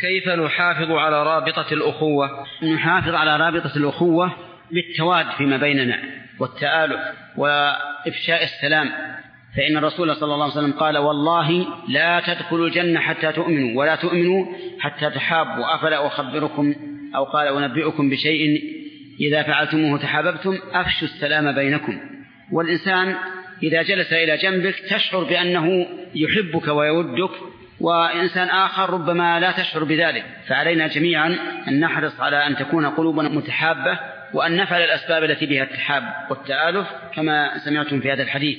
كيف نحافظ على رابطة الأخوة؟ نحافظ على رابطة الأخوة بالتواد فيما بيننا والتآلف وإفشاء السلام. فإن الرسول صلى الله عليه وسلم قال والله لا تدخلوا الجنة حتى تؤمنوا ولا تؤمنوا حتى تحابوا. أفلا أخبركم أو قال أنبئكم بشيء؟ إذا فعلتموه تحاببتم أفشوا السلام بينكم. والإنسان إذا جلس إلى جنبك تشعر بأنه يحبك ويودك وإنسان آخر ربما لا تشعر بذلك. فعلينا جميعا أن نحرص على أن تكون قلوبنا متحابة وأن نفعل الأسباب التي بها التحاب والتآلف كما سمعتم في هذا الحديث.